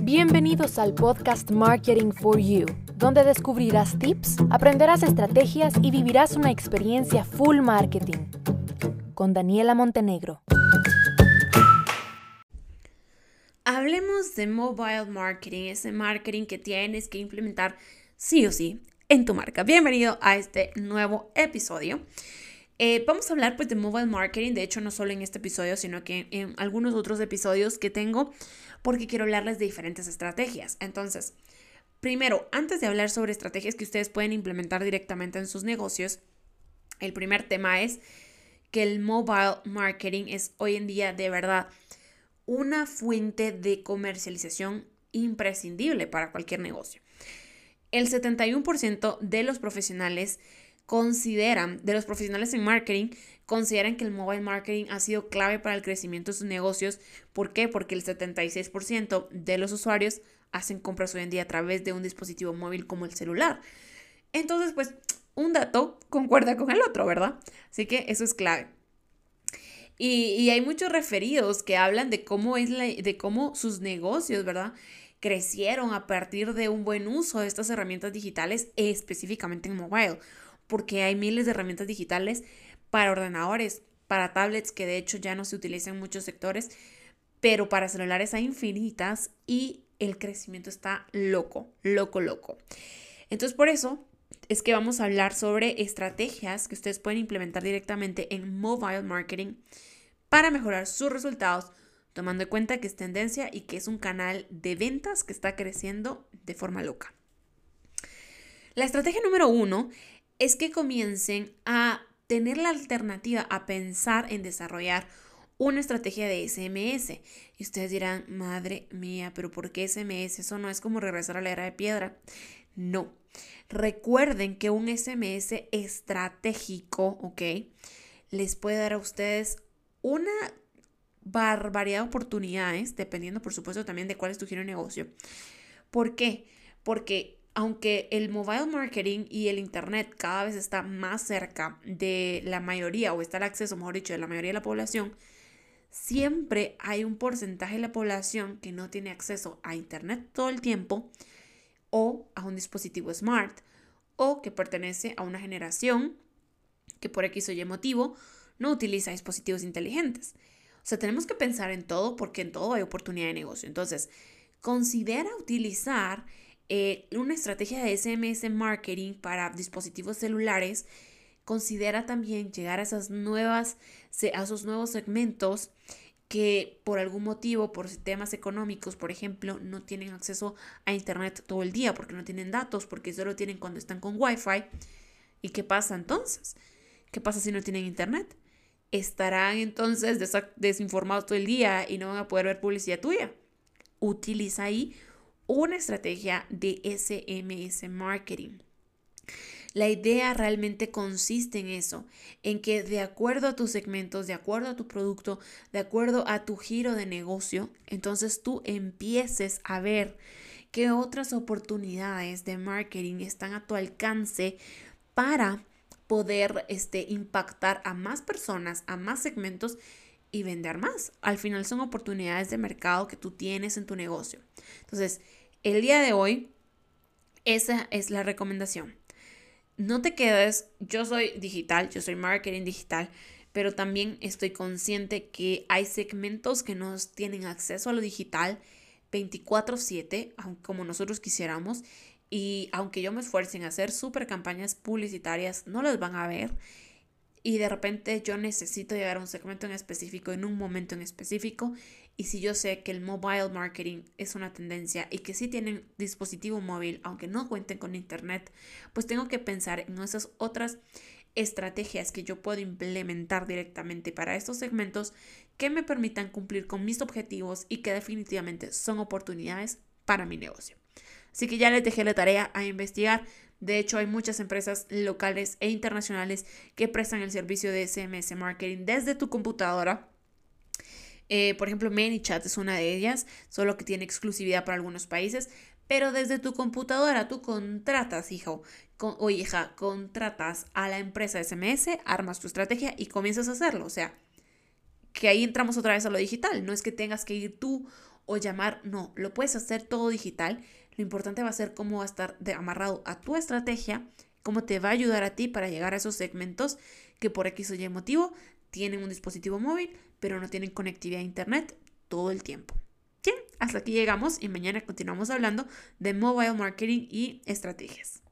Bienvenidos al podcast Marketing for You, donde descubrirás tips, aprenderás estrategias y vivirás una experiencia full marketing. Con Daniela Montenegro. Hablemos de mobile marketing, ese marketing que tienes que implementar sí o sí en tu marca. Bienvenido a este nuevo episodio. Eh, vamos a hablar pues de mobile marketing, de hecho no solo en este episodio, sino que en algunos otros episodios que tengo, porque quiero hablarles de diferentes estrategias. Entonces, primero, antes de hablar sobre estrategias que ustedes pueden implementar directamente en sus negocios, el primer tema es que el mobile marketing es hoy en día de verdad una fuente de comercialización imprescindible para cualquier negocio. El 71% de los profesionales consideran, de los profesionales en marketing, consideran que el mobile marketing ha sido clave para el crecimiento de sus negocios. ¿Por qué? Porque el 76% de los usuarios hacen compras hoy en día a través de un dispositivo móvil como el celular. Entonces, pues, un dato concuerda con el otro, ¿verdad? Así que eso es clave. Y, hay muchos referidos que hablan de cómo, es de cómo sus negocios, ¿verdad? Crecieron a partir de un buen uso de estas herramientas digitales, específicamente en mobile porque hay miles de herramientas digitales para ordenadores, para tablets, que de hecho ya no se utilizan en muchos sectores, pero para celulares hay infinitas y el crecimiento está loco, loco, loco. Entonces por eso es que vamos a hablar sobre estrategias que ustedes pueden implementar directamente en mobile marketing para mejorar sus resultados, tomando en cuenta que es tendencia y que es un canal de ventas que está creciendo de forma loca. La estrategia número uno es que comiencen a tener la alternativa a pensar en desarrollar una estrategia de SMS. Y ustedes dirán, madre mía, pero ¿por qué SMS? Eso no es como regresar a la era de piedra. No. Recuerden que un SMS estratégico, ¿ok? Les puede dar a ustedes una barbaridad de oportunidades, dependiendo por supuesto también de cuál es tu giro de negocio. ¿Por qué? Porque aunque el mobile marketing y el internet cada vez está más cerca de la mayoría, o está el acceso, mejor dicho, de la mayoría de la población, siempre hay un porcentaje de la población que no tiene acceso a internet todo el tiempo o a un dispositivo smart o que pertenece a una generación que por X o Y motivo no utiliza dispositivos inteligentes. O sea, tenemos que pensar en todo porque en todo hay oportunidad de negocio. Entonces, considera utilizar eh, una estrategia de SMS marketing para dispositivos celulares considera también llegar a esas nuevas, a esos nuevos segmentos que por algún motivo, por temas económicos, por ejemplo, no tienen acceso a internet todo el día porque no tienen datos, porque solo tienen cuando están con Wi-Fi. ¿Y qué pasa entonces? ¿Qué pasa si no tienen internet? Estarán entonces desinformados todo el día y no van a poder ver publicidad tuya. Utiliza ahí una estrategia de SMS marketing. La idea realmente consiste en eso, en que de acuerdo a tus segmentos, de acuerdo a tu producto, de acuerdo a tu giro de negocio, entonces tú empieces a ver qué otras oportunidades de marketing están a tu alcance para poder este, impactar a más personas, a más segmentos y vender más. Al final son oportunidades de mercado que tú tienes en tu negocio. Entonces, el día de hoy, esa es la recomendación. No te quedes, yo soy digital, yo soy marketing digital, pero también estoy consciente que hay segmentos que no tienen acceso a lo digital 24/7, como nosotros quisiéramos, y aunque yo me esfuerce en hacer super campañas publicitarias, no las van a ver y de repente yo necesito llegar a un segmento en específico en un momento en específico y si yo sé que el mobile marketing es una tendencia y que si tienen dispositivo móvil aunque no cuenten con internet, pues tengo que pensar en esas otras estrategias que yo puedo implementar directamente para estos segmentos que me permitan cumplir con mis objetivos y que definitivamente son oportunidades para mi negocio. Así que ya les dejé la tarea a investigar de hecho, hay muchas empresas locales e internacionales que prestan el servicio de SMS marketing desde tu computadora. Eh, por ejemplo, ManyChat es una de ellas, solo que tiene exclusividad para algunos países. Pero desde tu computadora tú contratas, hijo, o hija, contratas a la empresa SMS, armas tu estrategia y comienzas a hacerlo. O sea, que ahí entramos otra vez a lo digital. No es que tengas que ir tú o llamar, no, lo puedes hacer todo digital. Lo importante va a ser cómo va a estar amarrado a tu estrategia, cómo te va a ayudar a ti para llegar a esos segmentos que por X o Y motivo tienen un dispositivo móvil, pero no tienen conectividad a Internet todo el tiempo. Bien, hasta aquí llegamos y mañana continuamos hablando de mobile marketing y estrategias.